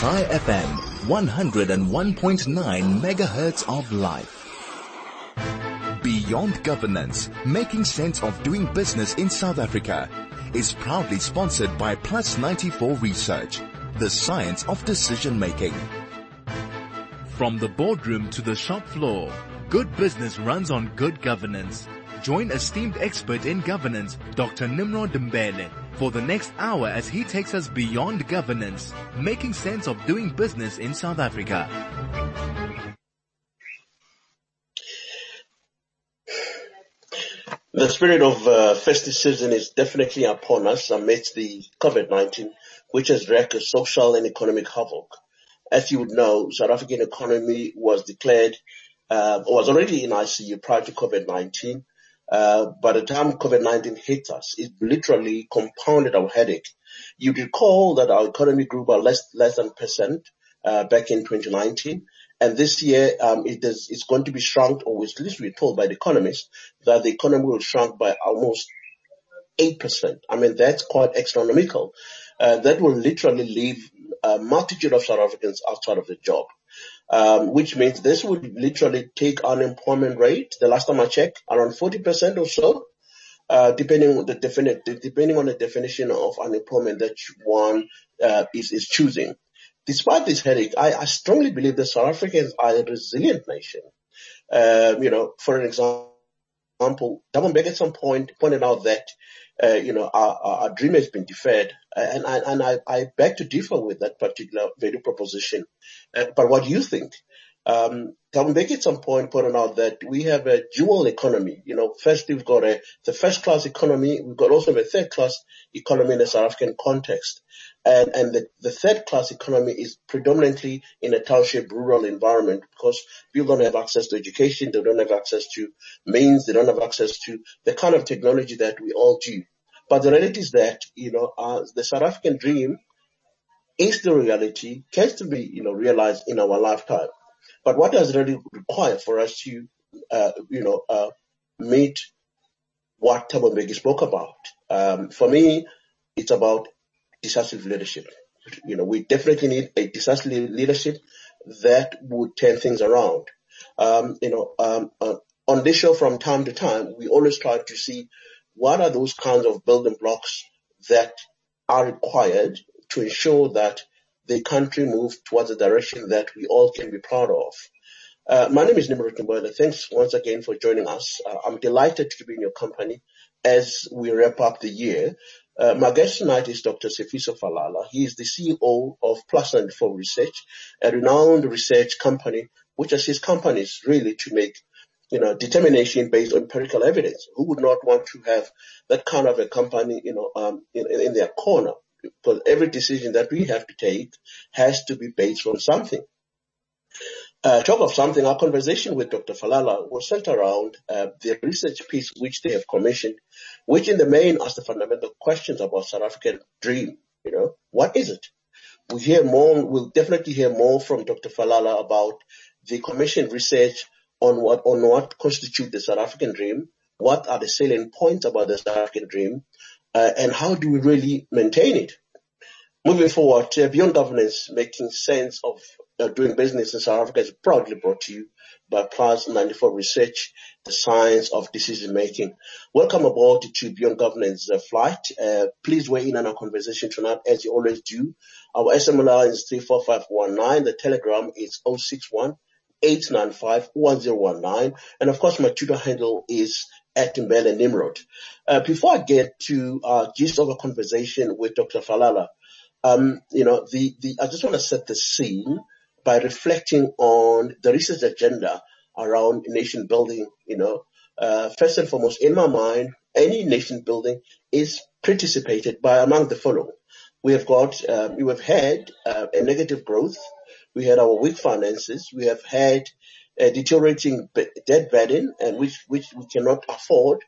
Chai FM, 101.9 megahertz of life. Beyond Governance, making sense of doing business in South Africa, is proudly sponsored by Plus 94 Research, the science of decision making. From the boardroom to the shop floor, good business runs on good governance. Join esteemed expert in governance, Dr. Nimrod Mbele, for the next hour as he takes us beyond governance, making sense of doing business in South Africa. The spirit of uh, festive season is definitely upon us amidst the COVID-19, which has wreaked social and economic havoc. As you would know, South African economy was declared, uh, was already in ICU prior to COVID-19. Uh, by the time COVID-19 hit us, it literally compounded our headache. You recall that our economy grew by less, less than percent, uh, back in 2019. And this year, um, it is, it's going to be shrunk, or at least we're told by the economists that the economy will shrunk by almost 8%. I mean, that's quite astronomical. Uh, that will literally leave a multitude of South Africans outside of the job. Um, which means this would literally take unemployment rate. The last time I checked, around 40% or so, uh, depending on the definite, depending on the definition of unemployment that one uh, is is choosing. Despite this headache, I, I strongly believe that South Africans are a resilient nation. Um, you know, for an example, Thabo Mbeki at some point pointed out that uh, you know, our, our, dream has been deferred. And, I, and I, I beg to differ with that particular value proposition. Uh, but what do you think? Um, Thabo Mbeki at some point pointed out that we have a dual economy. You know, first we've got a, the first class economy. We've got also a third class economy in the South African context. And, and the, the third class economy is predominantly in a township rural environment because people don't have access to education. They don't have access to means. They don't have access to the kind of technology that we all do. But the reality is that, you know, uh, the South African dream is the reality, can to be, you know, realized in our lifetime. But what does it really require for us to, uh, you know, uh, meet what Thabo Mbeki spoke about? Um, for me, it's about decisive leadership. You know, we definitely need a decisive leadership that would turn things around. Um, you know, um, uh, on this show from time to time, we always try to see what are those kinds of building blocks that are required to ensure that the country moves towards a direction that we all can be proud of. Uh, my name is Nimrod Mbele. Thanks once again for joining us. Uh, I'm delighted to be in your company as we wrap up the year. Uh, my guest tonight is Dr. Sifiso Falala. He is the CEO of Plus 94 Research, a renowned research company which assists companies really to make you know, determination based on empirical evidence. Who would not want to have that kind of a company, you know, um, in, in their corner? Because every decision that we have to take has to be based on something. Uh, talk of something, our conversation with Dr. Falala was centered around uh, the research piece which they have commissioned, which in the main asks the fundamental questions about South African dream. You know, what is it? We hear more, we'll definitely hear more from Dr. Falala about the commissioned research on what, on what constitutes the South African dream, what are the salient points about the South African dream, uh, and how do we really maintain it? Moving forward, uh, beyond governance, making sense of uh, doing business in South Africa is proudly brought to you by Plus 94 Research, the science of decision making. Welcome aboard to Beyond Governance uh, flight. Uh, please weigh in on our conversation tonight as you always do. Our SMLR is 34519. The telegram is 061 895 1019. And of course, my Twitter handle is at Mbele Nimrod. Uh, before I get to uh, gist of a conversation with Dr. Falala, um, you know, the, the, I just want to set the scene by reflecting on the research agenda around nation building, you know, uh, first and foremost, in my mind, any nation building is participated by among the following. We have got, um, we have had uh, a negative growth. We had our weak finances. We have had a deteriorating debt burden, and which which we cannot afford.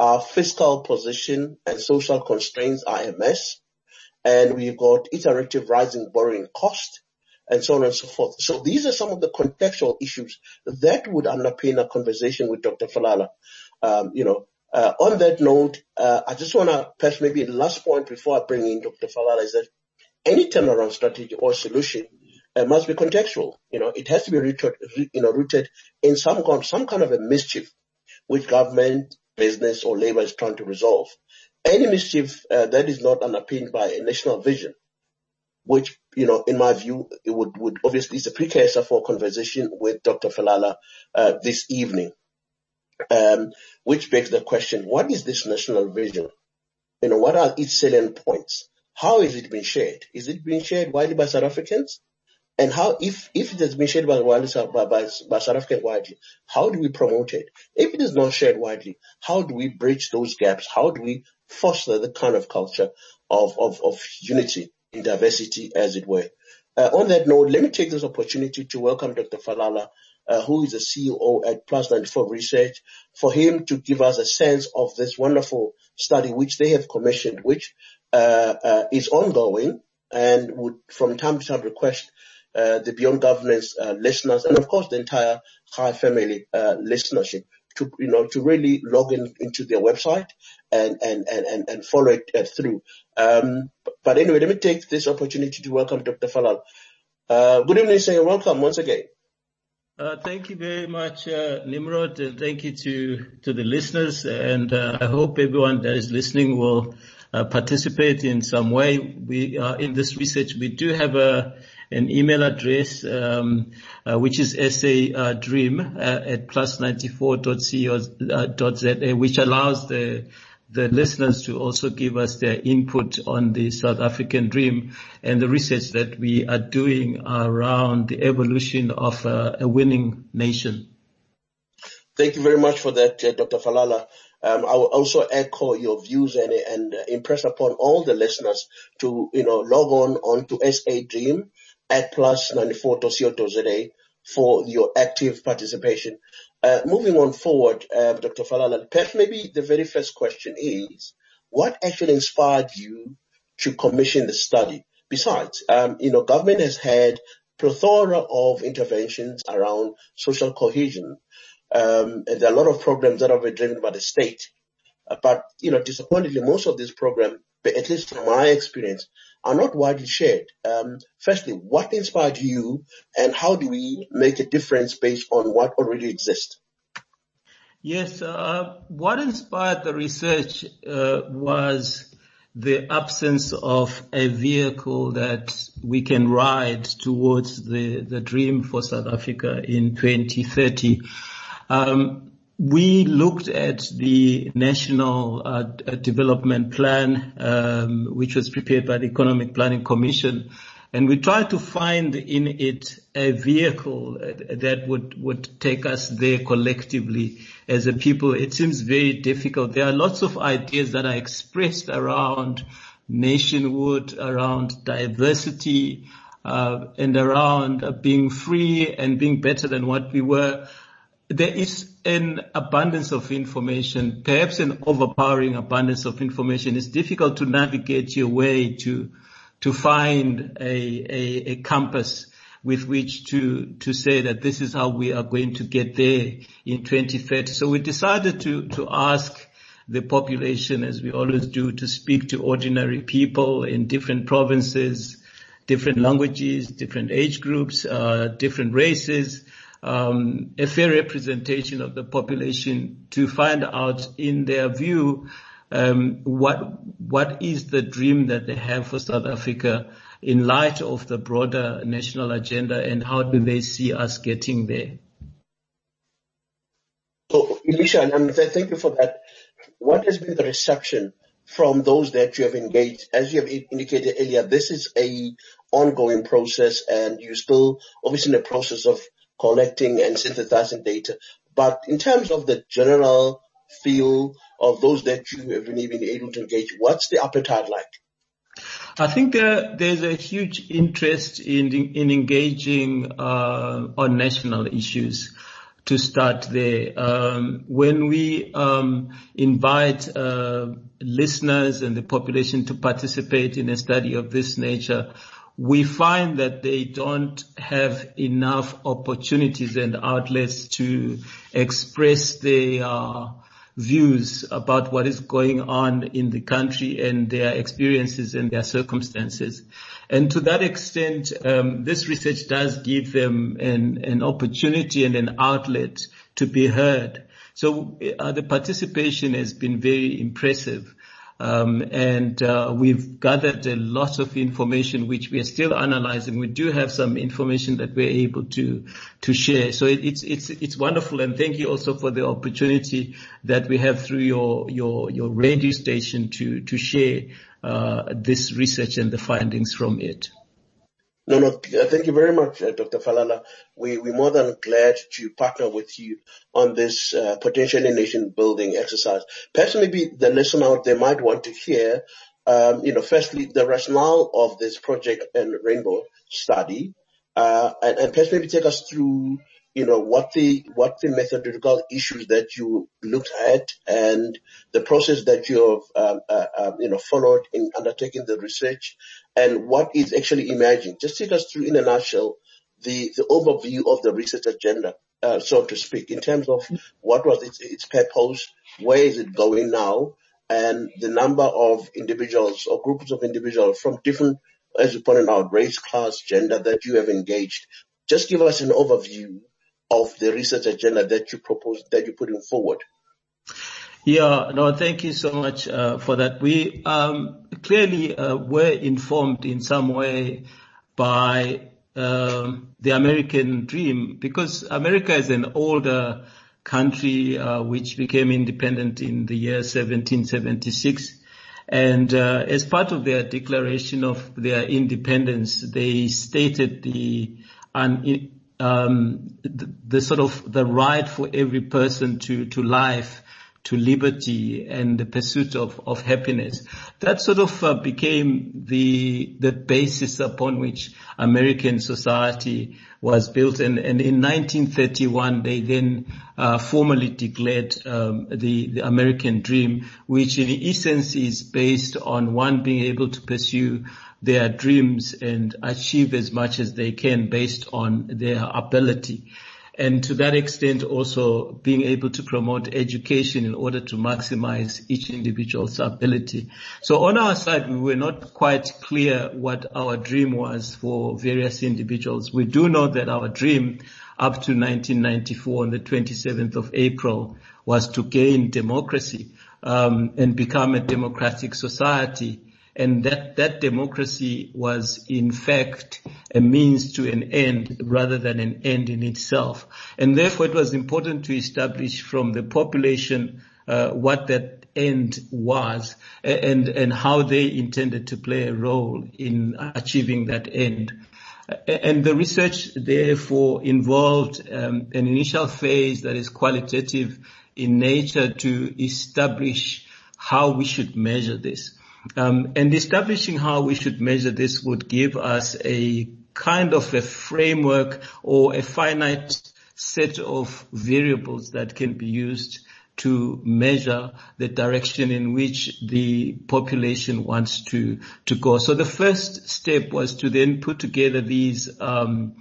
Our fiscal position and social constraints are a mess and we've got iterative rising borrowing cost and so on and so forth. So these are some of the contextual issues that would underpin a conversation with Dr. Falala. Um, you know, uh, on that note, uh, I just want to perhaps maybe the last point before I bring in Dr. Falala is that any turnaround strategy or solution uh, must be contextual. You know, it has to be rooted, you know, rooted in some some kind of a mischief which government, business, or labor is trying to resolve. Any mischief uh, that is not underpinned by a national vision, which you know, in my view, it would would obviously is a precursor for a conversation with Dr. Falala uh, this evening, um, which begs the question: What is this national vision? You know, what are its salient points? How is it being shared? Is it being shared widely by South Africans? And how, if, if it has been shared by, by, by, by South African widely, how do we promote it? If it is not shared widely, how do we bridge those gaps? How do we foster the kind of culture of, of, of unity in diversity, as it were? Uh, on that note, let me take this opportunity to welcome Dr. Falala, uh, who is the CEO at Plus 94 Research, for him to give us a sense of this wonderful study which they have commissioned, which uh, uh, is ongoing and would from time to time request the Beyond Governance uh, listeners and of course the entire Chai Family uh, listenership to you know to really log in into their website and and and and, and follow it uh, through. Um, but anyway, let me take this opportunity to welcome Dr. Falal. Uh, good evening, sir. Welcome once again. Uh, thank you very much, uh, Nimrod. Uh, thank you to, to the listeners. And I hope everyone that is listening will participate in some way. We in this research. We do have a an email address, um, uh, which is SA uh, uh, at plus94.co.za, which allows the the listeners to also give us their input on the South African dream and the research that we are doing around the evolution of a, a winning nation. Thank you very much for that, uh, Dr. Falala. Um, I will also echo your views and, and impress upon all the listeners to, you know, log on onto SA Dream at plus94.co.za for your active participation. Uh, moving on forward, uh, Dr. Falala, perhaps maybe the very first question is, what actually inspired you to commission the study? Besides, um, you know, government has had plethora of interventions around social cohesion. Um, and there are a lot of programs that have been driven by the state. Uh, but, you know, disappointingly, most of these programs, at least from my experience, are not widely shared. Um, firstly, what inspired you and how do we make a difference based on what already exists? Yes, uh, what inspired the research uh, was the absence of a vehicle that we can ride towards the, the dream for South Africa in 2030. Um, we looked at the national uh, development plan, um, which was prepared by the Economic Planning Commission, and we tried to find in it a vehicle that would would take us there collectively as a people. It seems very difficult. There are lots of ideas that are expressed around nationhood, around diversity, uh, and around uh, being free and being better than what we were there is an abundance of information, perhaps an overpowering abundance of information. It's difficult to navigate your way to to find a, a, a compass with which to to say that this is how we are going to get there in 2030. So we decided to to ask the population, as we always do, to speak to ordinary people in different provinces, different languages, different age groups, uh, different races um, a fair representation of the population to find out in their view um, what what is the dream that they have for South Africa in light of the broader national agenda and how do they see us getting there? So, Elisha, and thank you for that. What has been the reception from those that you have engaged? As you have indicated earlier, this is a ongoing process and you're still obviously in the process of collecting and synthesizing data. But in terms of the general feel of those that you have been able to engage, what's the appetite like? I think there, there's a huge interest in in engaging uh, on national issues. To start there, um, when we um, invite uh, listeners and the population to participate in a study of this nature, we find that they don't have enough opportunities and outlets to express their uh, views about what is going on in the country and their experiences and their circumstances. And to that extent, um, this research does give them an, an opportunity and an outlet to be heard. So uh, the participation has been very impressive. Um, and uh, we've gathered a lot of information which we are still analyzing. We do have some information that we're able to to share. So it, it's it's it's wonderful, and thank you also for the opportunity that we have through your your your radio station to to share uh, this research and the findings from it. No, no, thank you very much, uh, Dr. Falala. We, we're more than glad to partner with you on this uh, potentially nation building exercise. Perhaps maybe the listener out there might want to hear, um, you know, firstly, the rationale of this project and rainbow study, uh, and, and perhaps maybe take us through you know, what the, what the methodological issues that you looked at and the process that you have, um, uh, um, you know, followed in undertaking the research and what is actually emerging. Just take us through in a nutshell the, the overview of the research agenda, uh, so to speak, in terms of what was its, its purpose, where is it going now, and the number of individuals or groups of individuals from different, as you pointed out, race, class, gender that you have engaged. Just give us an overview of the research agenda that you propose, that you're putting forward? Yeah, no, thank you so much uh, for that. We um, clearly uh, were informed in some way by um, the American dream because America is an older country uh, which became independent in the year 1776. And uh, as part of their declaration of their independence, they stated the un- um, the, the, sort of the right for every person to to life, to liberty, and the pursuit of of happiness. That sort of uh, became the the basis upon which American society was built. And, and in 1931, they then uh, formally declared um, the the American dream, which in essence is based on one being able to pursue their dreams and achieve as much as they can based on their ability. And to that extent also being able to promote education in order to maximize each individual's ability. So on our side, we were not quite clear what our dream was for various individuals. We do know that our dream up to 1994 on the 27th of April was to gain democracy um, and become a democratic society and that that democracy was in fact a means to an end rather than an end in itself. And therefore it was important to establish from the population uh, what that end was and and how they intended to play a role in achieving that end. And the research therefore involved um, an initial phase that is qualitative in nature to establish how we should measure this. Um, and establishing how we should measure this would give us a kind of a framework or a finite set of variables that can be used to measure the direction in which the population wants to to go. So the first step was to then put together these um,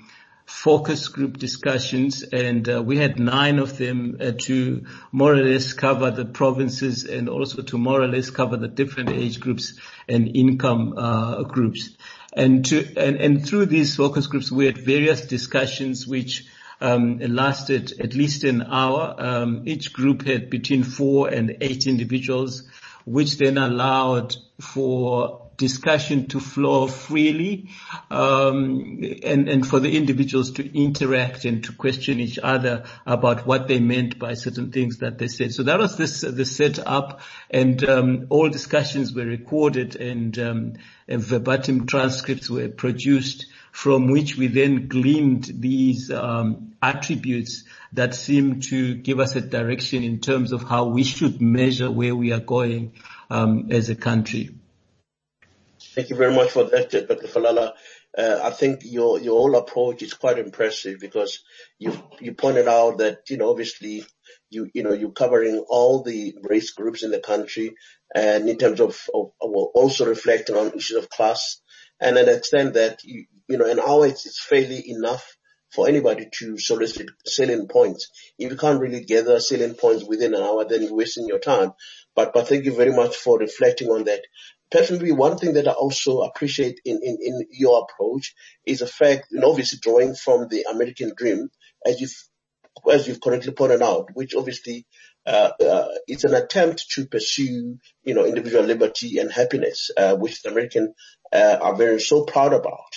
focus group discussions and uh, we had nine of them uh, to more or less cover the provinces and also to more or less cover the different age groups and income uh, groups. And to and, and through these focus groups we had various discussions which um, lasted at least an hour. Um, each group had between four and eight individuals, which then allowed for discussion to flow freely um, and, and for the individuals to interact and to question each other about what they meant by certain things that they said. So that was this the setup, and um, all discussions were recorded and, um, and verbatim transcripts were produced from which we then gleaned these um, attributes that seem to give us a direction in terms of how we should measure where we are going um, as a country. Thank you very much for that, Dr. Falala. Uh, I think your your whole approach is quite impressive because you you pointed out that you know obviously you you know you're covering all the race groups in the country and in terms of, of, of also reflecting on issues of class and an extent that you you know an hour it's, it's fairly enough for anybody to solicit selling points. If you can't really gather selling points within an hour, then you're wasting your time. But, but thank you very much for reflecting on that. Personally, one thing that I also appreciate in, in, in your approach is the fact, and obviously drawing from the American dream, as you've, as you've correctly pointed out, which obviously uh, uh, it's an attempt to pursue, you know, individual liberty and happiness, uh, which the American uh, are very so proud about.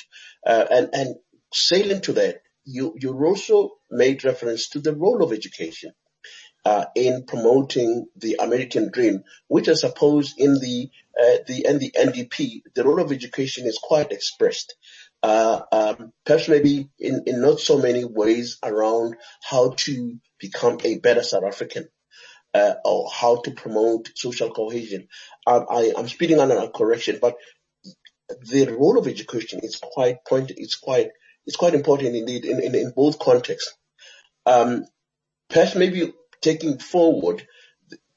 Uh, and and sailing to that, you you also made reference to the role of education uh, in promoting the American dream, which I suppose in the uh, the in the NDP, the role of education is quite expressed. Uh, um, perhaps maybe in, in not so many ways around how to become a better South African. Uh, or how to promote social cohesion. Um, I, am speeding on a correction, but the role of education is quite point. It's quite it's quite important indeed in, in, in both contexts. Um, perhaps maybe taking forward,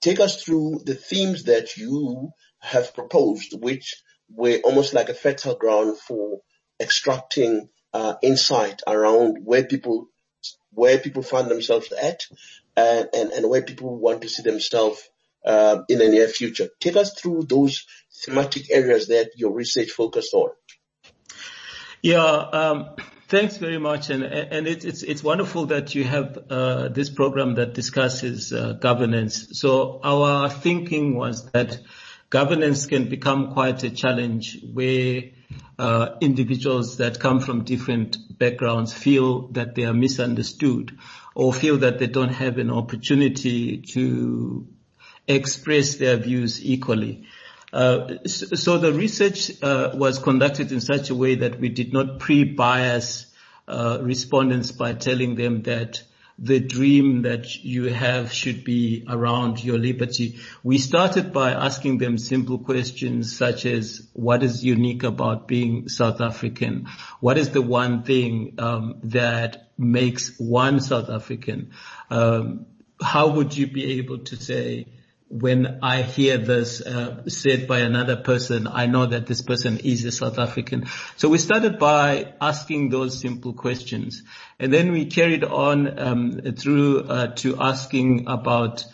take us through the themes that you have proposed, which were almost like a fertile ground for extracting uh, insight around where people where people find themselves at and, and, and where people want to see themselves uh, in the near future. Take us through those thematic areas that your research focused on. Yeah, um, Thanks very much, and and it's it's it's wonderful that you have uh, this program that discusses uh, governance. So our thinking was that governance can become quite a challenge where uh, individuals that come from different backgrounds feel that they are misunderstood or feel that they don't have an opportunity to express their views equally. Uh, so the research uh, was conducted in such a way that we did not pre-bias uh, respondents by telling them that the dream that you have should be around your liberty. We started by asking them simple questions such as what is unique about being South African? What is the one thing um, that makes one South African? Um, how would you be able to say when I hear this uh, said by another person, I know that this person is a South African. So we started by asking those simple questions, and then we carried on um, through uh, to asking about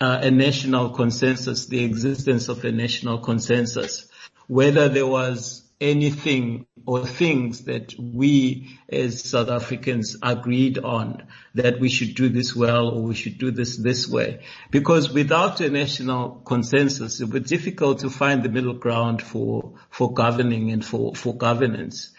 uh, a national consensus, the existence of a national consensus, whether there was anything or things that we as South Africans agreed on that we should do this well or we should do this this way. Because without a national consensus, it would be difficult to find the middle ground for, for governing and for, for governance.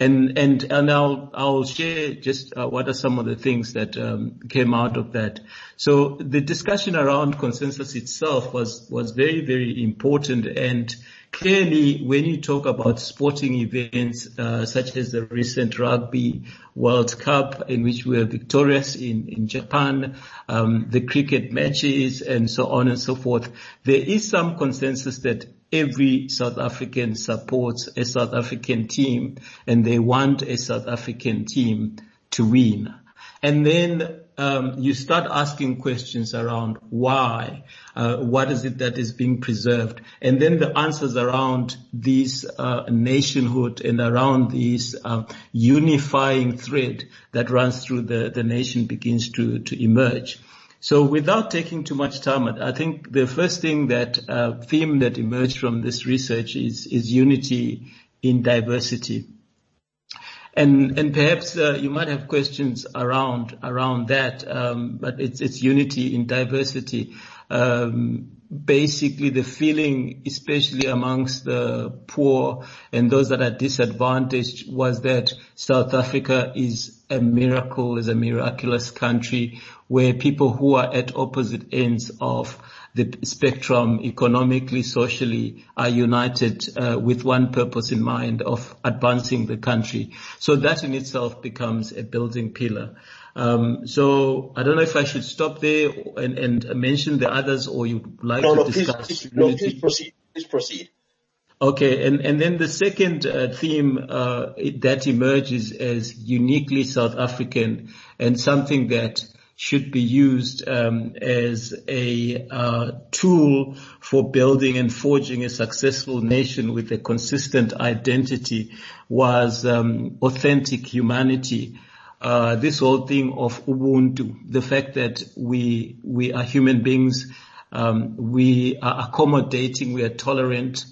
And, and, and I'll, I'll share just uh, what are some of the things that um, came out of that. So the discussion around consensus itself was, was very, very important and clearly when you talk about sporting events uh, such as the recent rugby World Cup in which we were victorious in, in Japan, um, the cricket matches and so on and so forth, there is some consensus that every South African supports a South African team and they want a South African team to win. And then um, you start asking questions around why, uh, what is it that is being preserved, and then the answers around this uh, nationhood and around this uh, unifying thread that runs through the, the nation begins to, to emerge. So without taking too much time, I think the first thing that uh, theme that emerged from this research is is unity in diversity. And and perhaps uh, you might have questions around around that, um, but it's it's unity in diversity. Um, basically, the feeling, especially amongst the poor and those that are disadvantaged, was that South Africa is a miracle, is a miraculous country where people who are at opposite ends of the spectrum economically, socially are united uh, with one purpose in mind of advancing the country. So that in itself becomes a building pillar. Um, so I don't know if I should stop there and, and mention the others or you'd like no, to no, discuss. Please, please, no, please proceed. Please proceed. Okay, and, and then the second uh, theme uh, that emerges as uniquely South African and something that should be used um, as a uh, tool for building and forging a successful nation with a consistent identity was um, authentic humanity. Uh, this whole thing of Ubuntu, the fact that we we are human beings, um, we are accommodating, we are tolerant,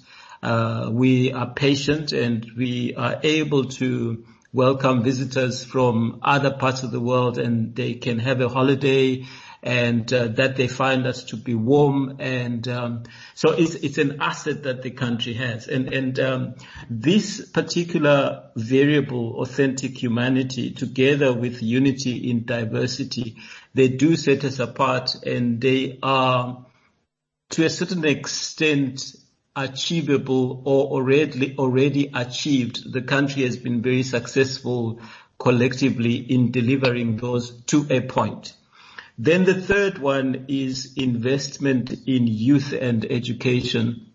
Uh, we are patient and we are able to welcome visitors from other parts of the world and they can have a holiday and uh, that they find us to be warm and um, so it's it's an asset that the country has. And and um, this particular variable authentic humanity together with unity in diversity they do set us apart and they are to a certain extent achievable or already already achieved the country has been very successful collectively in delivering those to a point then the third one is investment in youth and education.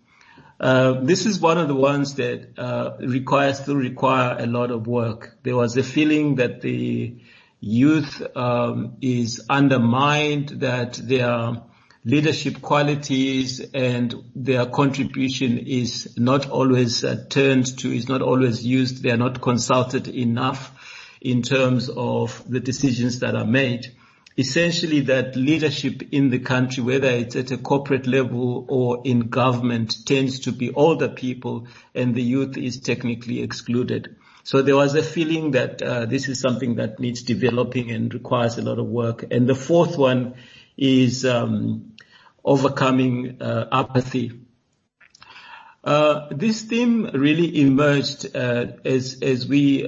Uh, this is one of the ones that uh, require still require a lot of work. There was a feeling that the youth um, is undermined, that their leadership qualities and their contribution is not always uh, turned to, is not always used. They are not consulted enough in terms of the decisions that are made essentially that leadership in the country, whether it's at a corporate level or in government, tends to be older people and the youth is technically excluded. So there was a feeling that uh, this is something that needs developing and requires a lot of work. And the fourth one is um, overcoming uh, apathy. Uh, this theme really emerged uh, as as we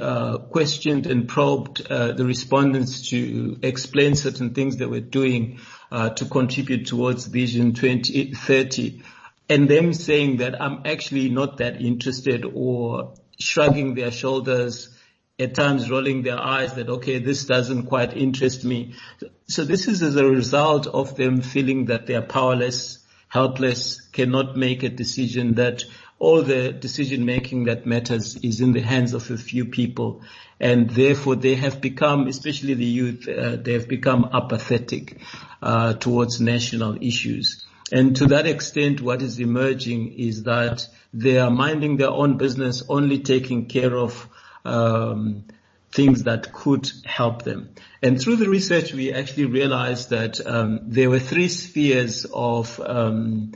questioned and probed the respondents to explain certain things that we're doing to contribute towards Vision 2030, and them saying that I'm actually not that interested or shrugging their shoulders, at times rolling their eyes that okay, this doesn't quite interest me. So this is as a result of them feeling that they are powerless helpless, cannot make a decision that all the decision making that matters is in the hands of a few people. And therefore they have become, especially the youth, uh, they have become apathetic, uh, towards national issues. And to that extent, what is emerging is that they are minding their own business, only taking care of, um, things that could help them. And through the research, we actually realized that um, there were three spheres of um,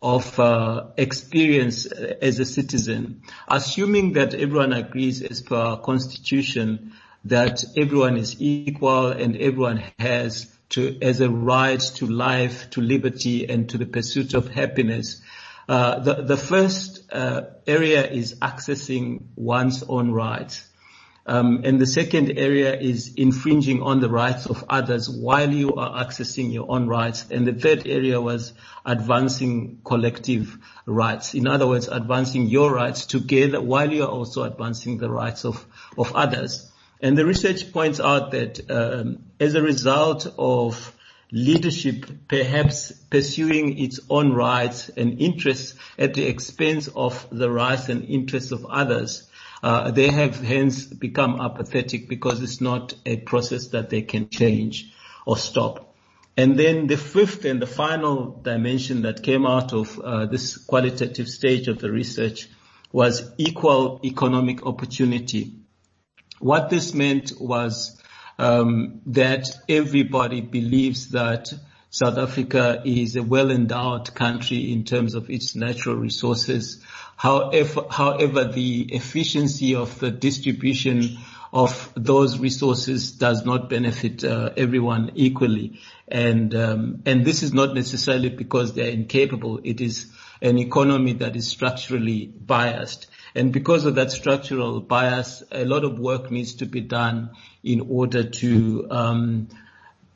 of uh, experience as a citizen, assuming that everyone agrees as per our constitution that everyone is equal and everyone has to as a right to life, to liberty, and to the pursuit of happiness. Uh, the, the first uh, area is accessing one's own rights. Um, and the second area is infringing on the rights of others while you are accessing your own rights. And the third area was advancing collective rights. In other words, advancing your rights together while you are also advancing the rights of, of others. And the research points out that um, as a result of leadership perhaps pursuing its own rights and interests at the expense of the rights and interests of others, uh, they have hence become apathetic because it's not a process that they can change or stop. And then the fifth and the final dimension that came out of uh, this qualitative stage of the research was equal economic opportunity. What this meant was um, that everybody believes that South Africa is a well endowed country in terms of its natural resources, However, the efficiency of the distribution of those resources does not benefit uh, everyone equally, and um, and this is not necessarily because they are incapable. It is an economy that is structurally biased, and because of that structural bias, a lot of work needs to be done in order to um,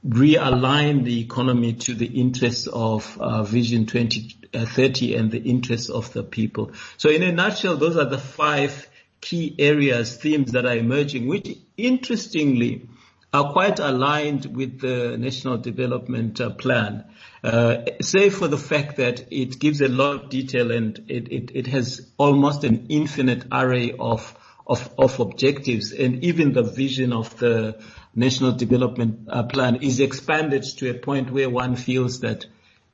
realign the economy to the interests of uh, Vision 2030 and the interests of the people. So in a nutshell, those are the five key areas, themes that are emerging, which interestingly are quite aligned with the National Development uh, Plan. Uh, save for the fact that it gives a lot of detail and it, it, it has almost an infinite array of, of, of objectives and even the vision of the national development uh, plan is expanded to a point where one feels that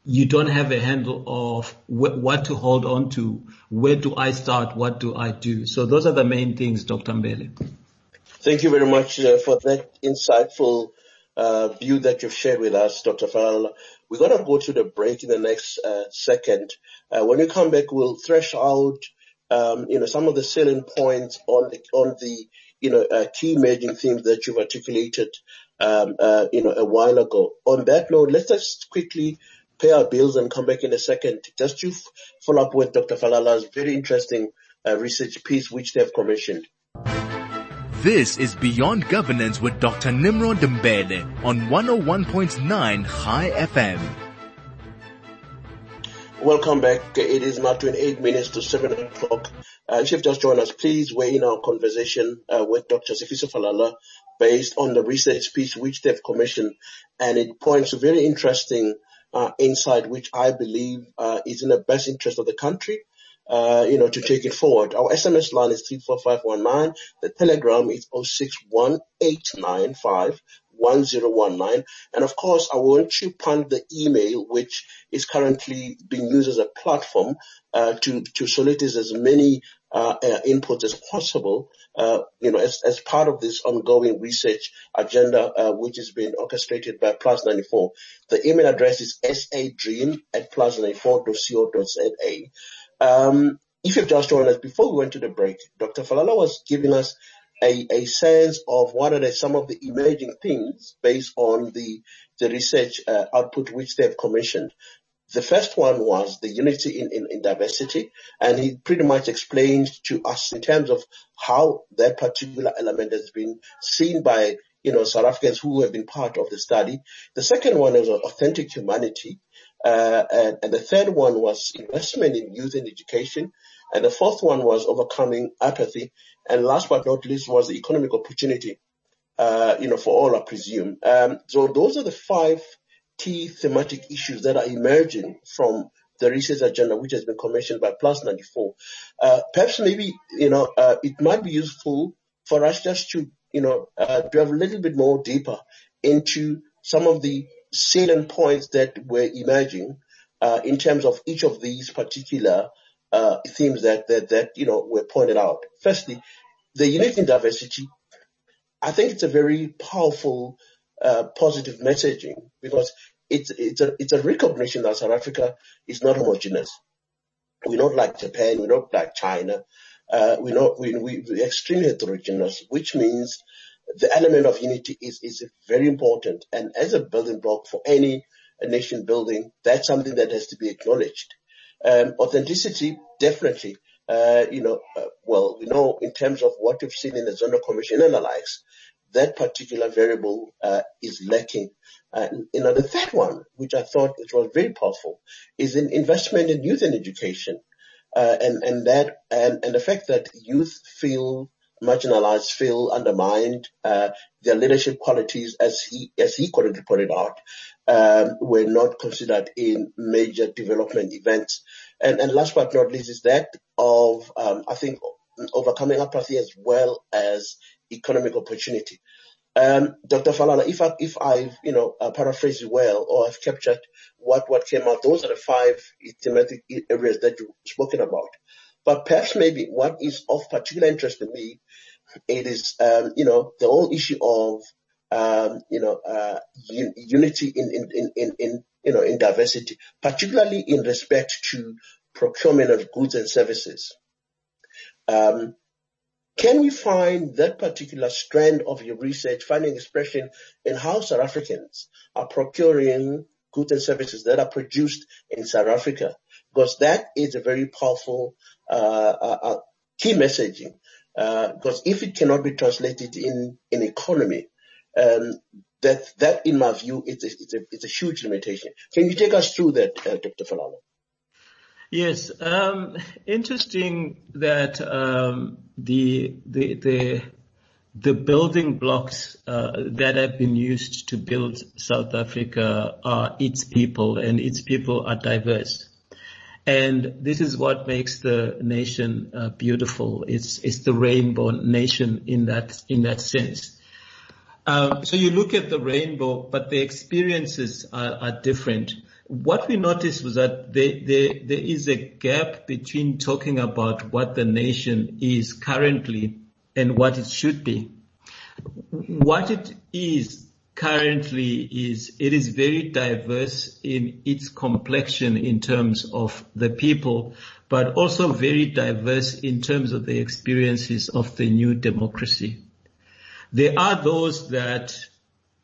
you don't have a handle of wh- what to hold on to. Where do I start? What do I do? So those are the main things, Dr. Mbele. Thank you very much uh, for that insightful uh, view that you've shared with us, Dr. Falala. We're going to go to the break in the next uh, second. Uh, when we come back, we'll thresh out um, you know, some of the selling points on the, on the, you know, uh, key emerging themes that you've articulated, um, uh, you know, a while ago. On that note, let's just quickly pay our bills and come back in a second. Just to f- follow up with Dr. Falala's very interesting uh, research piece which they've commissioned. This is Beyond Governance with Dr. Nimrod Mbele on 101.9 Chai FM. Welcome back. It is now 28 minutes to 7 o'clock. Uh, if you've just joined us, please weigh in our conversation uh, with Dr. Sifiso Falala based on the research piece which they've commissioned. And it points to very interesting uh, insight which I believe uh, is in the best interest of the country uh, you know, to take it forward. Our SMS line is 34519. The telegram is 061895 1019. And of course, I want to punt the email, which is currently being used as a platform, uh, to, to solicit as many, uh, uh, inputs as possible, uh, you know, as, as part of this ongoing research agenda, uh, which has been orchestrated by Plus 94. The email address is sadream at plus94.co.za. Um, if you've just joined us, before we went to the break, Dr. Falala was giving us a, a sense of what are the, some of the emerging things based on the, the research uh, output which they've commissioned. The first one was the unity in, in, in, diversity, and he pretty much explained to us in terms of how that particular element has been seen by you know South Africans who have been part of the study. The second one is authentic humanity, uh, and, and, the third one was investment in youth and education. And the fourth one was overcoming apathy. And last but not least was the economic opportunity, uh, you know, for all, I presume. Um, so those are the five key thematic issues that are emerging from the research agenda, which has been commissioned by Plus 94. Uh, perhaps maybe, you know, uh, it might be useful for us just to, you know, uh, have a little bit more deeper into some of the salient points that were emerging uh, in terms of each of these particular uh, themes that, that that you know were pointed out. Firstly, the unity in diversity. I think it's a very powerful, uh, positive messaging because it's it's a it's a recognition that South Africa is not homogeneous. We're not like Japan. We're not like China. Uh, we're not we, we, we're extremely heterogeneous, which means the element of unity is, is very important. And as a building block for any nation building, that's something that has to be acknowledged. Um, authenticity, definitely. Uh, you know, uh, well, we know in terms of what we've seen in the Zondo Commission likes, that particular variable uh, is lacking. And you know, the third one, which I thought which was very powerful, is in investment in youth and education, uh, and and that and and the fact that youth feel marginalized, feel undermined. Uh, their leadership qualities, as he as he correctly pointed out, um, were not considered in major development events. And, and last but not least is that of um, I think overcoming apathy as well as economic opportunity. Um, Dr. Falala, if I, if I've, you know, uh, paraphrased well or I've captured what, what came out, those are the five thematic areas that you've spoken about. But perhaps maybe what is of particular interest to me, it is, um, you know, the whole issue of, um, you know, uh, un- unity in, in, in, in, you know, in diversity, particularly in respect to procurement of goods and services. Um, can we find that particular strand of your research finding expression in how South Africans are procuring goods and services that are produced in South Africa? Because that is a very powerful key messaging. Because if it cannot be translated in in economy, um, that that in my view it's a, it's a it's a huge limitation. Can you take us through that, Dr. Falala? Yes, um, interesting that um, the the the the building blocks uh, that have been used to build South Africa are its people, and its people are diverse. And this is what makes the nation uh, beautiful. It's it's the rainbow nation in that in that sense. Um, so you look at the rainbow, but the experiences are, are different. What we noticed was that there, there, there is a gap between talking about what the nation is currently and what it should be. What it is currently is it is very diverse in its complexion in terms of the people, but also very diverse in terms of the experiences of the new democracy. There are those that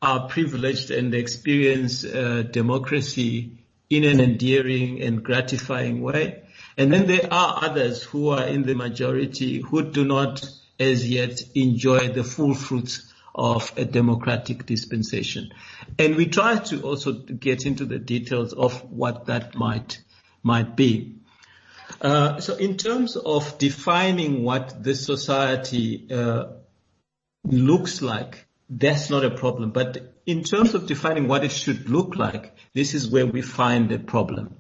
are privileged and experience uh, democracy in an endearing and gratifying way. And then there are others who are in the majority who do not as yet enjoy the full fruits of a democratic dispensation. And we try to also get into the details of what that might, might be. Uh, so in terms of defining what this society uh, looks like, that's not a problem. But in terms of defining what it should look like, this is where we find the problem.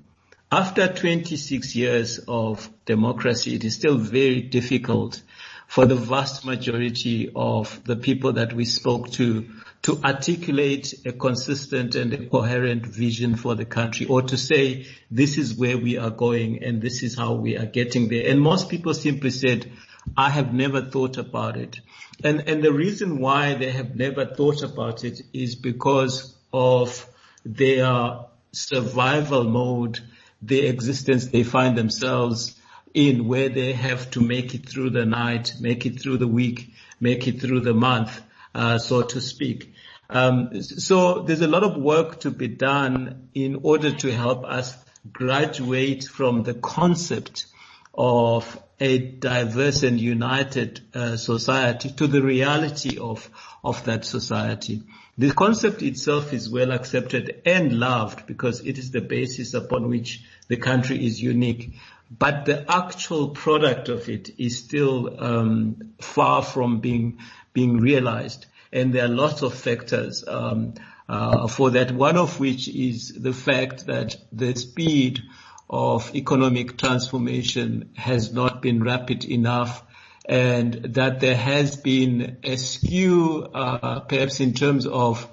After 26 years of democracy, it is still very difficult for the vast majority of the people that we spoke to to articulate a consistent and a coherent vision for the country or to say this is where we are going and this is how we are getting there. And most people simply said, I have never thought about it. And, and the reason why they have never thought about it is because of their survival mode the existence they find themselves in where they have to make it through the night, make it through the week, make it through the month, uh, so to speak. Um, so there's a lot of work to be done in order to help us graduate from the concept of a diverse and united uh, society to the reality of of that society. The concept itself is well accepted and loved because it is the basis upon which the country is unique. But the actual product of it is still um, far from being being realized, and there are lots of factors um, uh, for that. One of which is the fact that the speed of economic transformation has not been rapid enough and that there has been a skew, uh, perhaps in terms of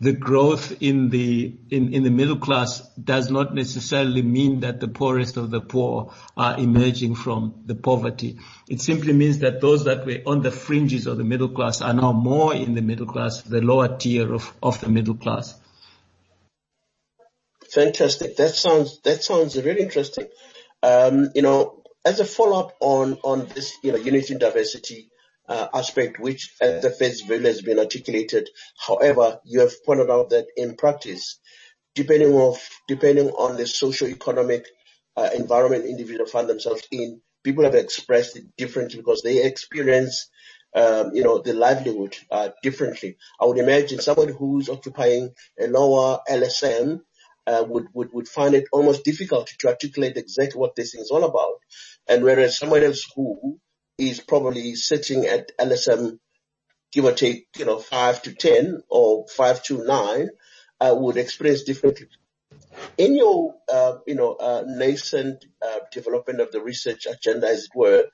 the growth in the in, in the middle class does not necessarily mean that the poorest of the poor are emerging from the poverty. It simply means that those that were on the fringes of the middle class are now more in the middle class, the lower tier of, of the middle class. Fantastic. That sounds that sounds really interesting. Um, you know, as a follow-up on on this, you know, unity and diversity uh, aspect, which at the face value has been articulated. However, you have pointed out that in practice, depending of depending on the socio-economic uh, environment individuals find themselves in, people have expressed it differently because they experience, um, you know, the livelihood uh, differently. I would imagine someone who's occupying a lower LSM uh, would, would, would find it almost difficult to articulate exactly what this thing is all about. And whereas someone else who is probably sitting at LSM, give or take, you know, five to 10 or five to nine, uh, would experience differently. In your, uh, you know, uh, nascent uh, development of the research agenda, as it were,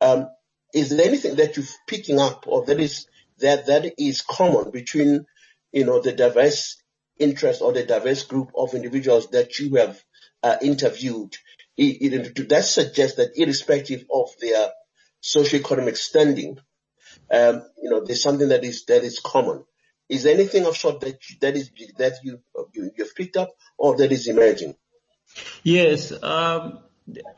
um, is there anything that you're picking up or that is that that is common between, you know, the diverse interest or the diverse group of individuals that you have uh, interviewed. It, it, that suggests that irrespective of their socioeconomic standing, um, you know, there's something that is that is common. Is there anything of sort that that is that you, you you've picked up or that is emerging? Yes, um,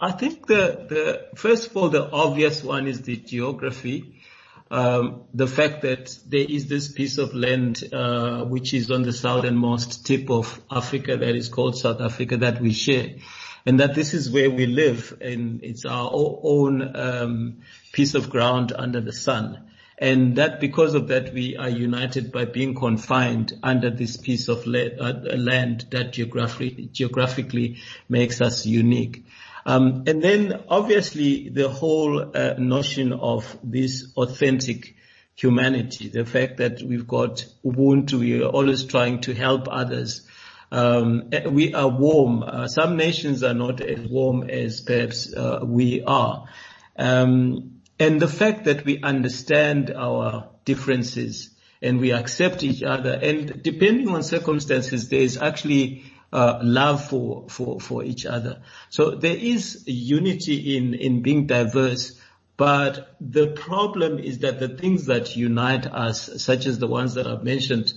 I think the the first of all the obvious one is the geography um, the fact that there is this piece of land uh, which is on the southernmost tip of Africa that is called South Africa that we share, and that this is where we live, and it's our own um, piece of ground under the sun. And that because of that, we are united by being confined under this piece of uh, land that geographically, geographically makes us unique. Um, and then obviously the whole uh, notion of this authentic humanity, the fact that we've got Ubuntu, we are always trying to help others. Um, we are warm. Uh, some nations are not as warm as perhaps uh, we are. Um, and the fact that we understand our differences and we accept each other and depending on circumstances, there is actually uh, love for, for, for each other. So there is unity in, in being diverse, but the problem is that the things that unite us, such as the ones that I've mentioned,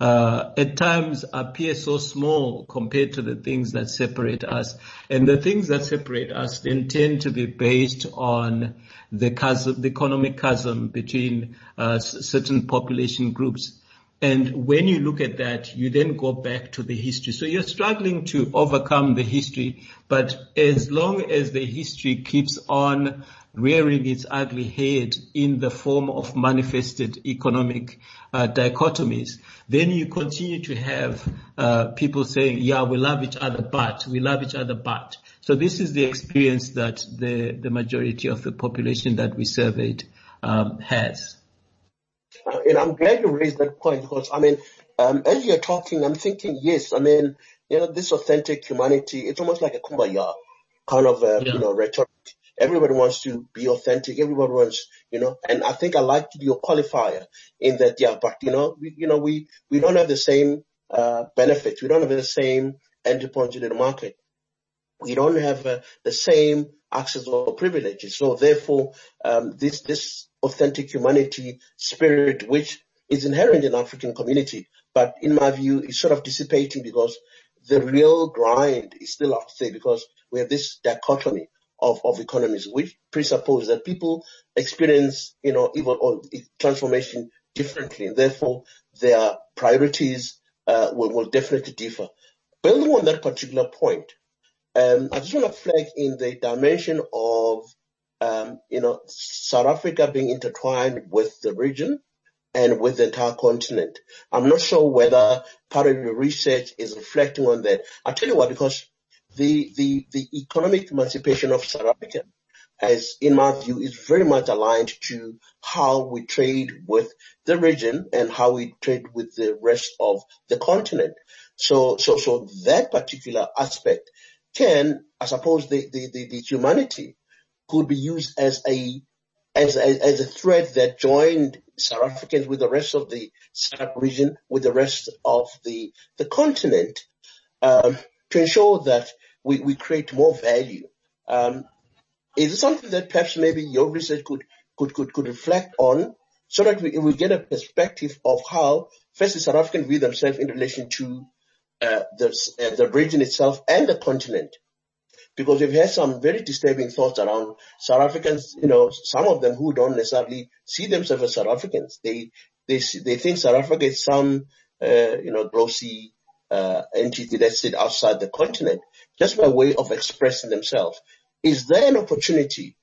uh, at times appear so small compared to the things that separate us. And the things that separate us then tend to be based on the chasm, the economic chasm between uh, certain population groups. And when you look at that, you then go back to the history. So you're struggling to overcome the history, but as long as the history keeps on rearing its ugly head in the form of manifested economic uh, dichotomies, then you continue to have uh, people saying, yeah, we love each other, but we love each other, but. So this is the experience that the, the majority of the population that we surveyed um, has. Uh, and I'm glad you raised that point because, I mean, um, as you're talking, I'm thinking, yes, I mean, you know, this authentic humanity, it's almost like a kumbaya kind of, uh, yeah. you know, rhetoric. Everybody wants to be authentic. Everybody wants, you know, and I think I like your qualifier in that, yeah, but you know, we, you know, we, we don't have the same, uh, benefits. We don't have the same entry point into the market. We don't have uh, the same access or privileges. So therefore, um, this, this authentic humanity spirit, which is inherent in African community, but in my view is sort of dissipating because the real grind is still out there because we have this dichotomy of, of economies, which presuppose that people experience, you know, even or transformation differently, and therefore their priorities uh, will, will definitely differ. Building on that particular point, um, I just want to flag in the dimension of um, you know, South Africa being intertwined with the region and with the entire continent. I'm not sure whether part of your research is reflecting on that. I'll tell you why, because the, the, the economic emancipation of South Africa as in my view is very much aligned to how we trade with the region and how we trade with the rest of the continent. So, so, so that particular aspect can, I suppose the, the, the, the humanity could be used as a as, as, as a thread that joined South Africans with the rest of the South region, with the rest of the the continent, um, to ensure that we, we create more value. Um, is it something that perhaps maybe your research could could could, could reflect on, so that we, we get a perspective of how first the South Africans view themselves in relation to uh, the uh, the region itself and the continent, because we've had some very disturbing thoughts around South Africans, you know, some of them who don't necessarily see themselves as South Africans. They, they, they think South Africa is some, uh, you know, glossy, uh, entity that sit outside the continent just by way of expressing themselves. Is there an opportunity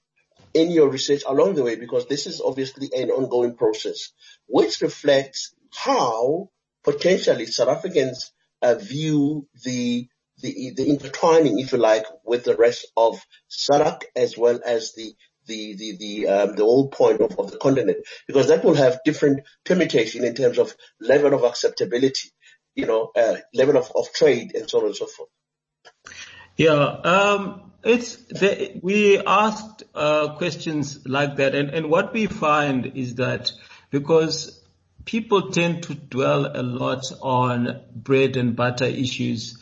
in your research along the way? Because this is obviously an ongoing process which reflects how potentially South Africans uh, view the the, the intertwining, if you like, with the rest of SADC as well as the the the the um, the whole point of, of the continent, because that will have different permutation in terms of level of acceptability, you know, uh, level of, of trade, and so on and so forth. Yeah, um, it's the, we asked uh, questions like that, and and what we find is that because people tend to dwell a lot on bread and butter issues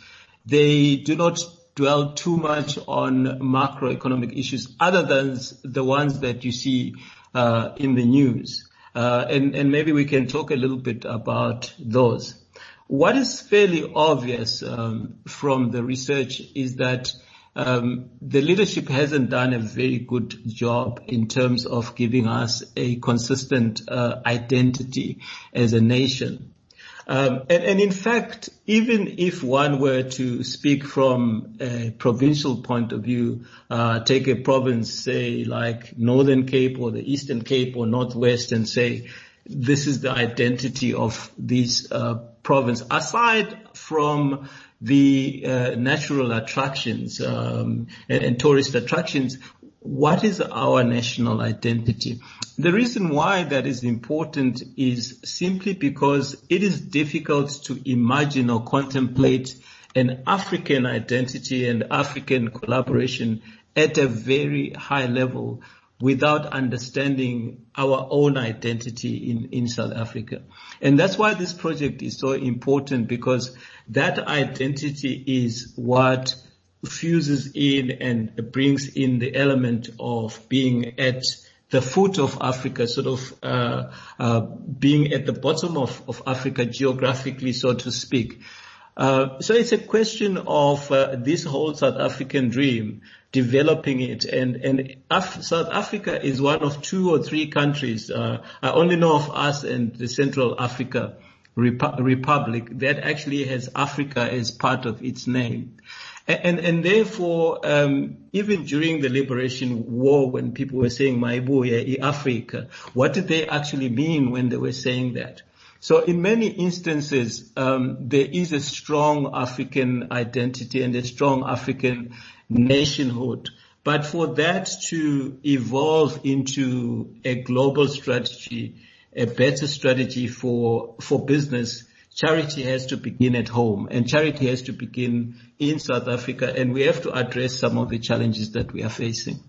they do not dwell too much on macroeconomic issues other than the ones that you see uh, in the news. Uh, and, and maybe we can talk a little bit about those. What is fairly obvious um, from the research is that um, the leadership hasn't done a very good job in terms of giving us a consistent uh, identity as a nation. Um, and, and, in fact, even if one were to speak from a provincial point of view, uh, take a province, say like Northern Cape or the Eastern Cape or Northwest and say, this is the identity of these uh, province, aside from the uh, natural attractions um, and, and tourist attractions, what is our national identity? The reason why that is important is simply because it is difficult to imagine or contemplate an African identity and African collaboration at a very high level without understanding our own identity in, in South Africa. And that's why this project is so important because that identity is what fuses in and brings in the element of being at the foot of Africa, sort of uh, uh, being at the bottom of, of Africa geographically, so to speak. Uh, so it's a question of uh, this whole South African dream, developing it, and and Af- South Africa is one of two or three countries. Uh, I only know of us and the Central Africa Repu- Republic that actually has Africa as part of its name. And, and therefore, um, even during the liberation war, when people were saying "Mayibuye Africa," what did they actually mean when they were saying that? So in many instances, um, there is a strong African identity and a strong African nationhood. But for that to evolve into a global strategy, a better strategy for, for business, charity has to begin at home and charity has to begin in South Africa and we have to address some of the challenges that we are facing.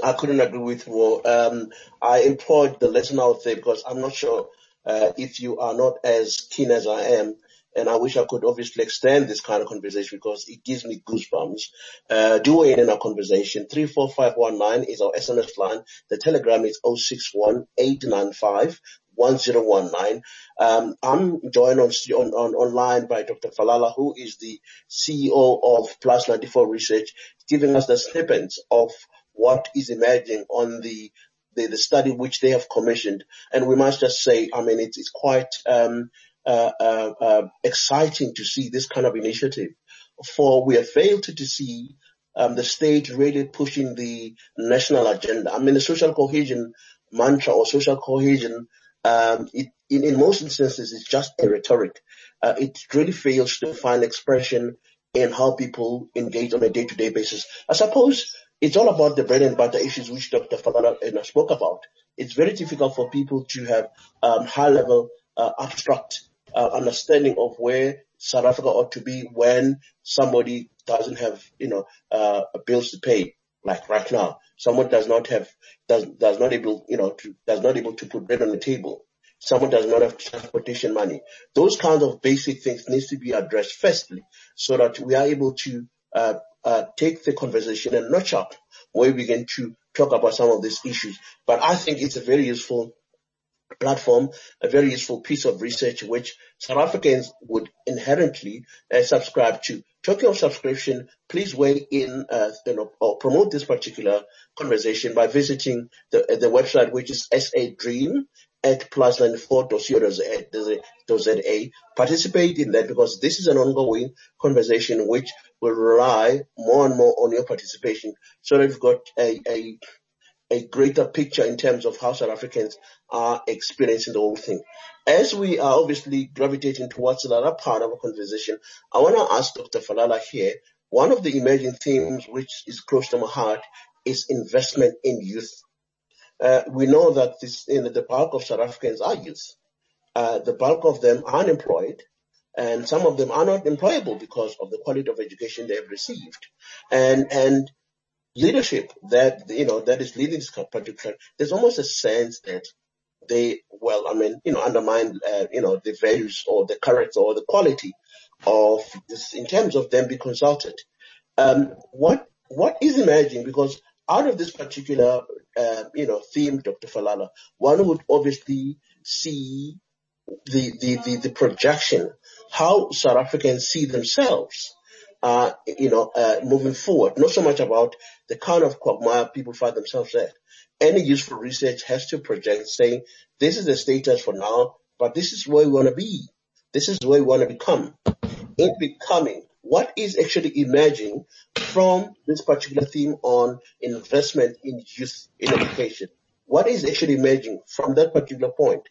I couldn't agree with you. Um, I employed the lesson out there because I'm not sure uh, if you are not as keen as I am. And I wish I could obviously extend this kind of conversation because it gives me goosebumps. Uh, do weigh in our conversation. 34519 is our SMS line. The telegram is 061 1019. Um, I'm joined on, on, on, online by Dr. Falala, who is the CEO of Plus 94 Research, giving us the snippets of what is emerging on the, the, the study which they have commissioned. And we must just say, I mean, it's, it's quite, um, uh, uh, uh, exciting to see this kind of initiative. For we have failed to, see um, the state really pushing the national agenda. I mean, the social cohesion mantra or social cohesion um, it, in, in, most instances, it's just a rhetoric. Uh, it really fails to find expression in how people engage on a day-to-day basis. I suppose it's all about the bread and butter issues which Dr. Falala uh, spoke about. It's very difficult for people to have um, high-level uh, abstract uh, understanding of where South Africa ought to be when somebody doesn't have, you know, uh, bills to pay like right now. Someone does not have, does, does not able, you know, to, does not able to put bread on the table. Someone does not have transportation money. Those kinds of basic things needs to be addressed firstly so that we are able to, uh, uh, take the conversation and notch up where we begin to talk about some of these issues. But I think it's a very useful platform, a very useful piece of research which South Africans would inherently uh, subscribe to. Talking of subscription, please weigh in uh, you know, or promote this particular conversation by visiting the, uh, the website which is sadream at plus94.co.za. Participate in that because this is an ongoing conversation which will rely more and more on your participation so that we've got a, a a greater picture in terms of how South Africans are experiencing the whole thing. As we are obviously gravitating towards another part of our conversation, I want to ask Dr. Falala here, one of the emerging themes which is close to my heart is investment in youth. Uh, we know that this, you know, the bulk of South Africans are youth. Uh, the bulk of them are unemployed and some of them are not employable because of the quality of education they have received. And, and leadership that, you know, that is leading this particular, there's almost a sense that they, well, I mean, you know, undermine, uh, you know, the values or the character or the quality of this in terms of them being consulted. Um, what, what is emerging because out of this particular, uh, you know, theme, Dr. Falala, one would obviously see the, the, the, the projection, how South Africans see themselves uh, you know, uh, moving forward. Not so much about the kind of quagmire people find themselves at. Any useful research has to project saying, this is the status for now, but this is where we want to be. This is where we want to become. In becoming, what is actually emerging from this particular theme on investment in youth in education? What is actually emerging from that particular point?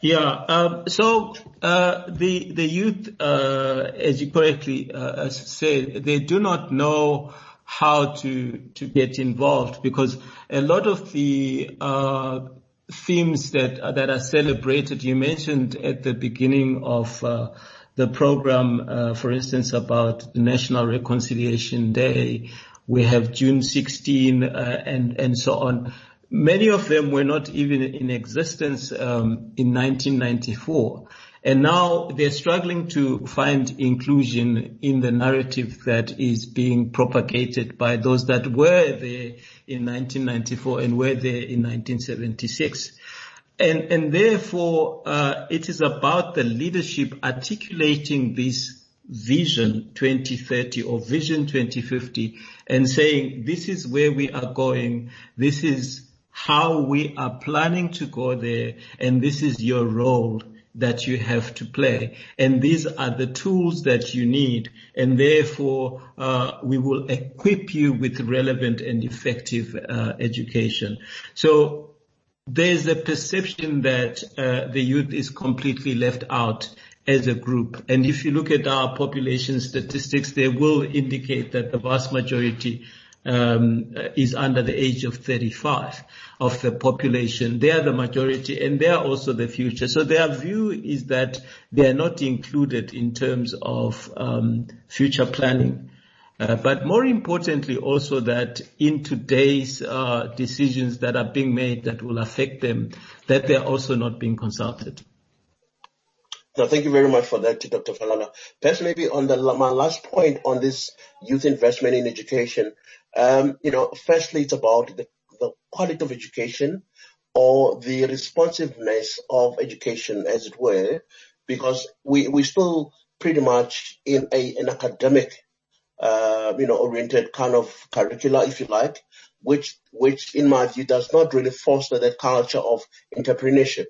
Yeah. Um, so uh, the the youth, uh, as you correctly uh, said, they do not know how to to get involved because a lot of the uh, themes that that are celebrated, you mentioned at the beginning of uh, the program, uh, for instance, about the National Reconciliation Day. We have June 16 and and so on Many of them were not even in existence um, in 1994. And now they're struggling to find inclusion in the narrative that is being propagated by those that were there in 1994 and were there in 1976. And, and therefore, uh, it is about the leadership articulating this vision 2030 or vision 2050 and saying this is where we are going. This is how we are planning to go there and this is your role that you have to play. And these are the tools that you need. And therefore, uh, we will equip you with relevant and effective uh, education. So there's a perception that uh, the youth is completely left out as a group. And if you look at our population statistics, they will indicate that the vast majority um, is under the age of 35 of the population. They are the majority and they are also the future. So their view is that they are not included in terms of um, future planning. Uh, but more importantly also that in today's uh, decisions that are being made that will affect them, that they're also not being consulted. No, thank you very much for that, Dr. Falala. Perhaps maybe on the my last point on this youth investment in education, um, you know, firstly, it's about the, the quality of education or the responsiveness of education, as it were, because we we still pretty much in a an academic, uh, you know, oriented kind of curricula, if you like, which which in my view does not really foster that culture of entrepreneurship.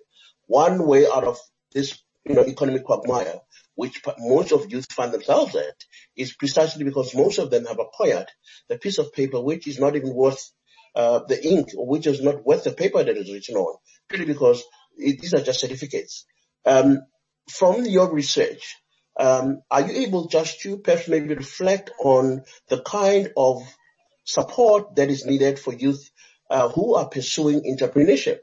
One way out of this, you know, economic quagmire which most of youth find themselves at, is precisely because most of them have acquired the piece of paper which is not even worth uh, the ink which is not worth the paper that is written on, purely because it, these are just certificates. Um, from your research, um, are you able just to perhaps maybe reflect on the kind of support that is needed for youth uh, who are pursuing entrepreneurship?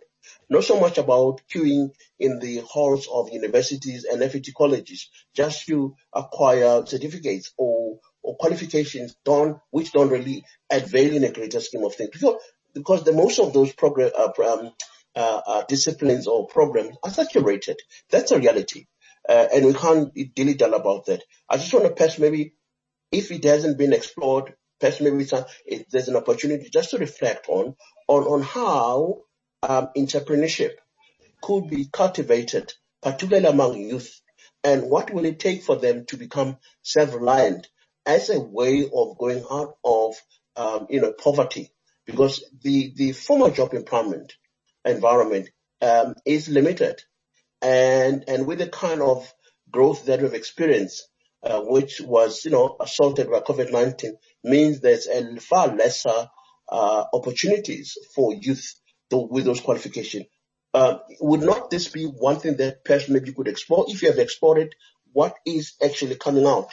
not so much about queuing in the halls of universities and FET colleges just to acquire certificates or, or qualifications don't, which don't really add value in a greater scheme of things. Because, because the most of those program, uh, um, uh, uh, disciplines or programs are saturated. That's a reality. Uh, and we can't dilly dally about that. I just want to pass maybe, if it hasn't been explored, perhaps maybe it, there's an opportunity just to reflect on, on, on how um, entrepreneurship could be cultivated, particularly among youth? And what will it take for them to become self-reliant as a way of going out of, um, you know, poverty? Because the, the formal job employment environment um, is limited. And, and with the kind of growth that we've experienced, uh, which was, you know, assaulted by COVID-19, means there's a far lesser uh, opportunities for youth to, with those qualifications. Uh, would not this be one thing that perhaps maybe you could explore? If you have explored it, what is actually coming out?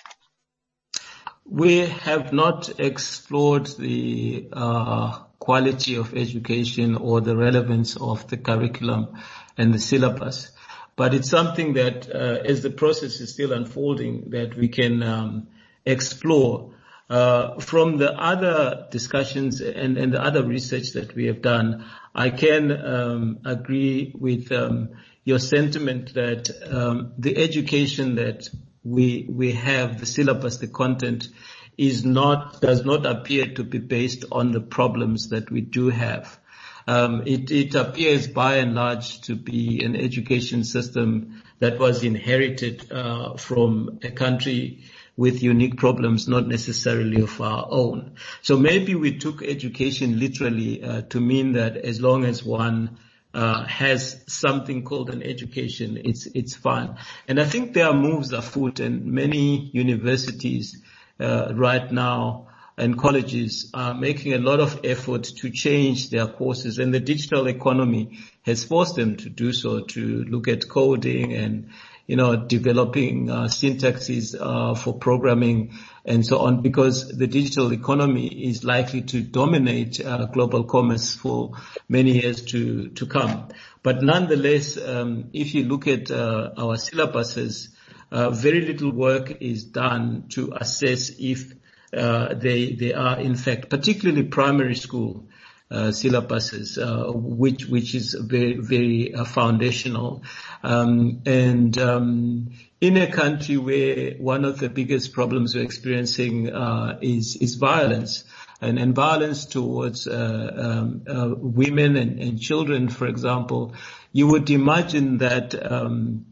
We have not explored the uh, quality of education or the relevance of the curriculum and the syllabus. But it's something that, uh, as the process is still unfolding, that we can um, explore. Uh, from the other discussions and, and, the other research that we have done, I can um, agree with um, your sentiment that um, the education that we we have, the syllabus, the content, is not does not appear to be based on the problems that we do have. Um, it, it, appears by and large to be an education system that was inherited uh, from a country with unique problems, not necessarily of our own. So maybe we took education literally uh, to mean that as long as one uh, has something called an education, it's it's fine. And I think there are moves afoot, and many universities uh, right now and colleges are making a lot of effort to change their courses, and the digital economy has forced them to do so, to look at coding and you know, developing uh, syntaxes uh, for programming and so on, because the digital economy is likely to dominate uh, global commerce for many years to to come. But nonetheless, um, if you look at uh, our syllabuses, uh, very little work is done to assess if uh, they they are in fact, particularly primary school uh, syllabuses, uh, which which is very very uh, foundational. Um, and um, in a country where one of the biggest problems we're experiencing uh, is is violence. And, and violence towards uh, um, women and, and, children, for example, you would imagine that um,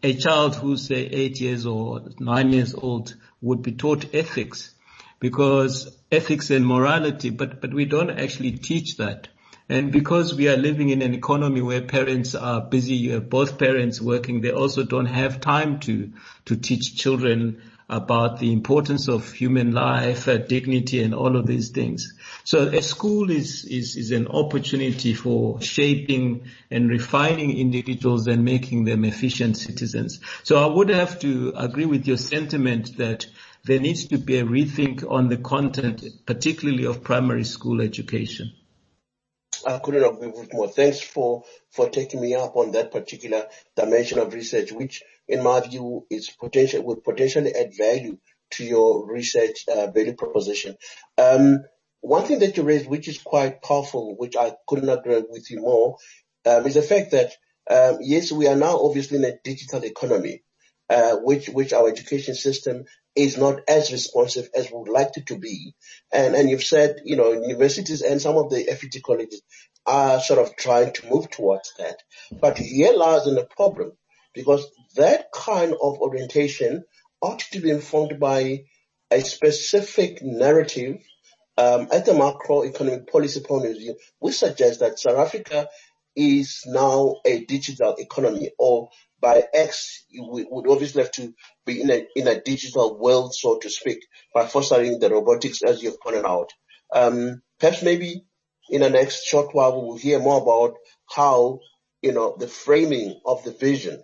a child who's say eight years or nine years old would be taught ethics because ethics and morality, but, but we don't actually teach that. And because we are living in an economy where parents are busy, you have both parents working, they also don't have time to, to teach children about the importance of human life, uh, dignity and all of these things. So a school is, is, is an opportunity for shaping and refining individuals and making them efficient citizens. So I would have to agree with your sentiment that there needs to be a rethink on the content, particularly of primary school education. I couldn't agree with more. Thanks for, for taking me up on that particular dimension of research, which in my view is potential, would potentially add value to your research uh, value proposition. Um, one thing that you raised, which is quite powerful, which I couldn't agree with you more, um, is the fact that um, yes, we are now obviously in a digital economy, uh, which which our education system is not as responsive as we would like it to be. And and you've said, you know, universities and some of the FET colleges are sort of trying to move towards that. But here lies in the problem because that kind of orientation ought to be informed by a specific narrative um, at the macroeconomic policy point of view, we suggest that South Africa is now a digital economy or by X, we would obviously have to be in a, in a digital world, so to speak, by fostering the robotics as you've pointed out. Um, perhaps maybe in the next short while we will hear more about how, you know, the framing of the vision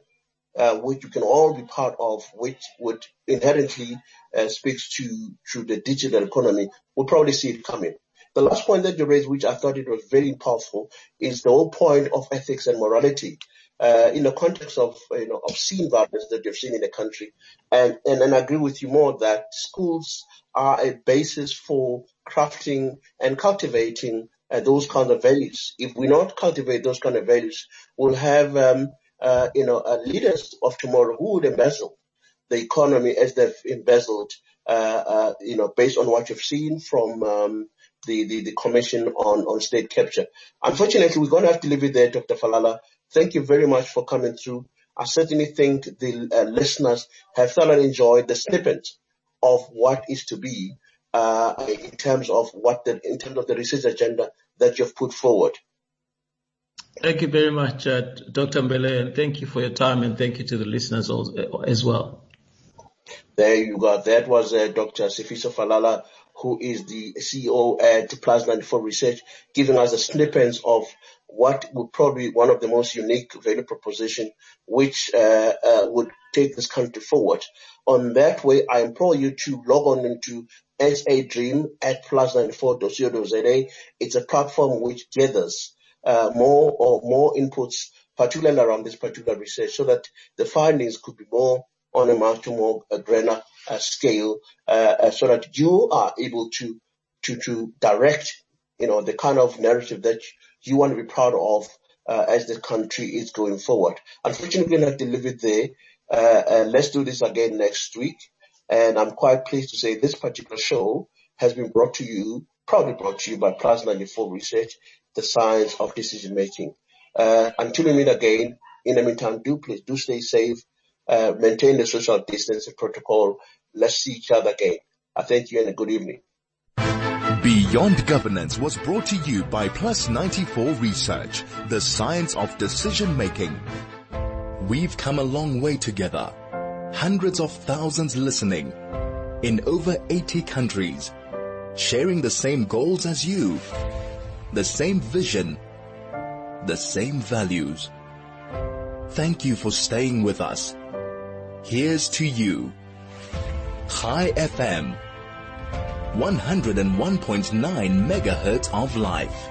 uh, which you can all be part of, which would inherently uh, speaks to to the digital economy, we'll probably see it coming. The last point that you raised, which I thought it was very powerful, is the whole point of ethics and morality. Uh, in the context of you know obscene violence that you've seen in the country, and, and and I agree with you more that schools are a basis for crafting and cultivating uh, those kind of values. If we not cultivate those kind of values, we'll have um, uh, you know, uh, leaders of tomorrow who would embezzle the economy as they've embezzled, uh, uh, you know, based on what you've seen from um, the, the, the commission on, on state capture. Unfortunately, we're going to have to leave it there, Dr. Falala. Thank you very much for coming through. I certainly think the uh, listeners have thoroughly enjoyed the snippet of what is to be uh, in terms of what the, in terms of the research agenda that you've put forward. Thank you very much, uh, Dr. Mbele, and thank you for your time, and thank you to the listeners as well. There you go. That was uh, Dr. Sifiso Falala, who is the CEO at Plus 94 Research, giving us the snippets of what would probably be one of the most unique value proposition which uh, uh, would take this country forward. On that way, I implore you to log on into SA Dream at plus94.co.za. It's a platform which gathers uh, more or more inputs, particularly around this particular research, so that the findings could be more on a much more uh, granular uh, scale, uh, so that you are able to to to direct, you know, the kind of narrative that you want to be proud of uh, as the country is going forward. Unfortunately, we're not delivered there. let's do this again next week. And I'm quite pleased to say this particular show has been brought to you, proudly brought to you by Plus 94 Research the science of decision making. Uh, until we meet again, in the meantime, do please, do stay safe, uh, maintain the social distancing protocol. Let's see each other again. I thank you and a good evening. Beyond Governance was brought to you by Plus 94 Research, the science of decision making. We've come a long way together. Hundreds of thousands listening in over 80 countries, sharing the same goals as you the same vision, the same values. Thank you for staying with us. Here's to you. Chai FM 101.9 megahertz of life.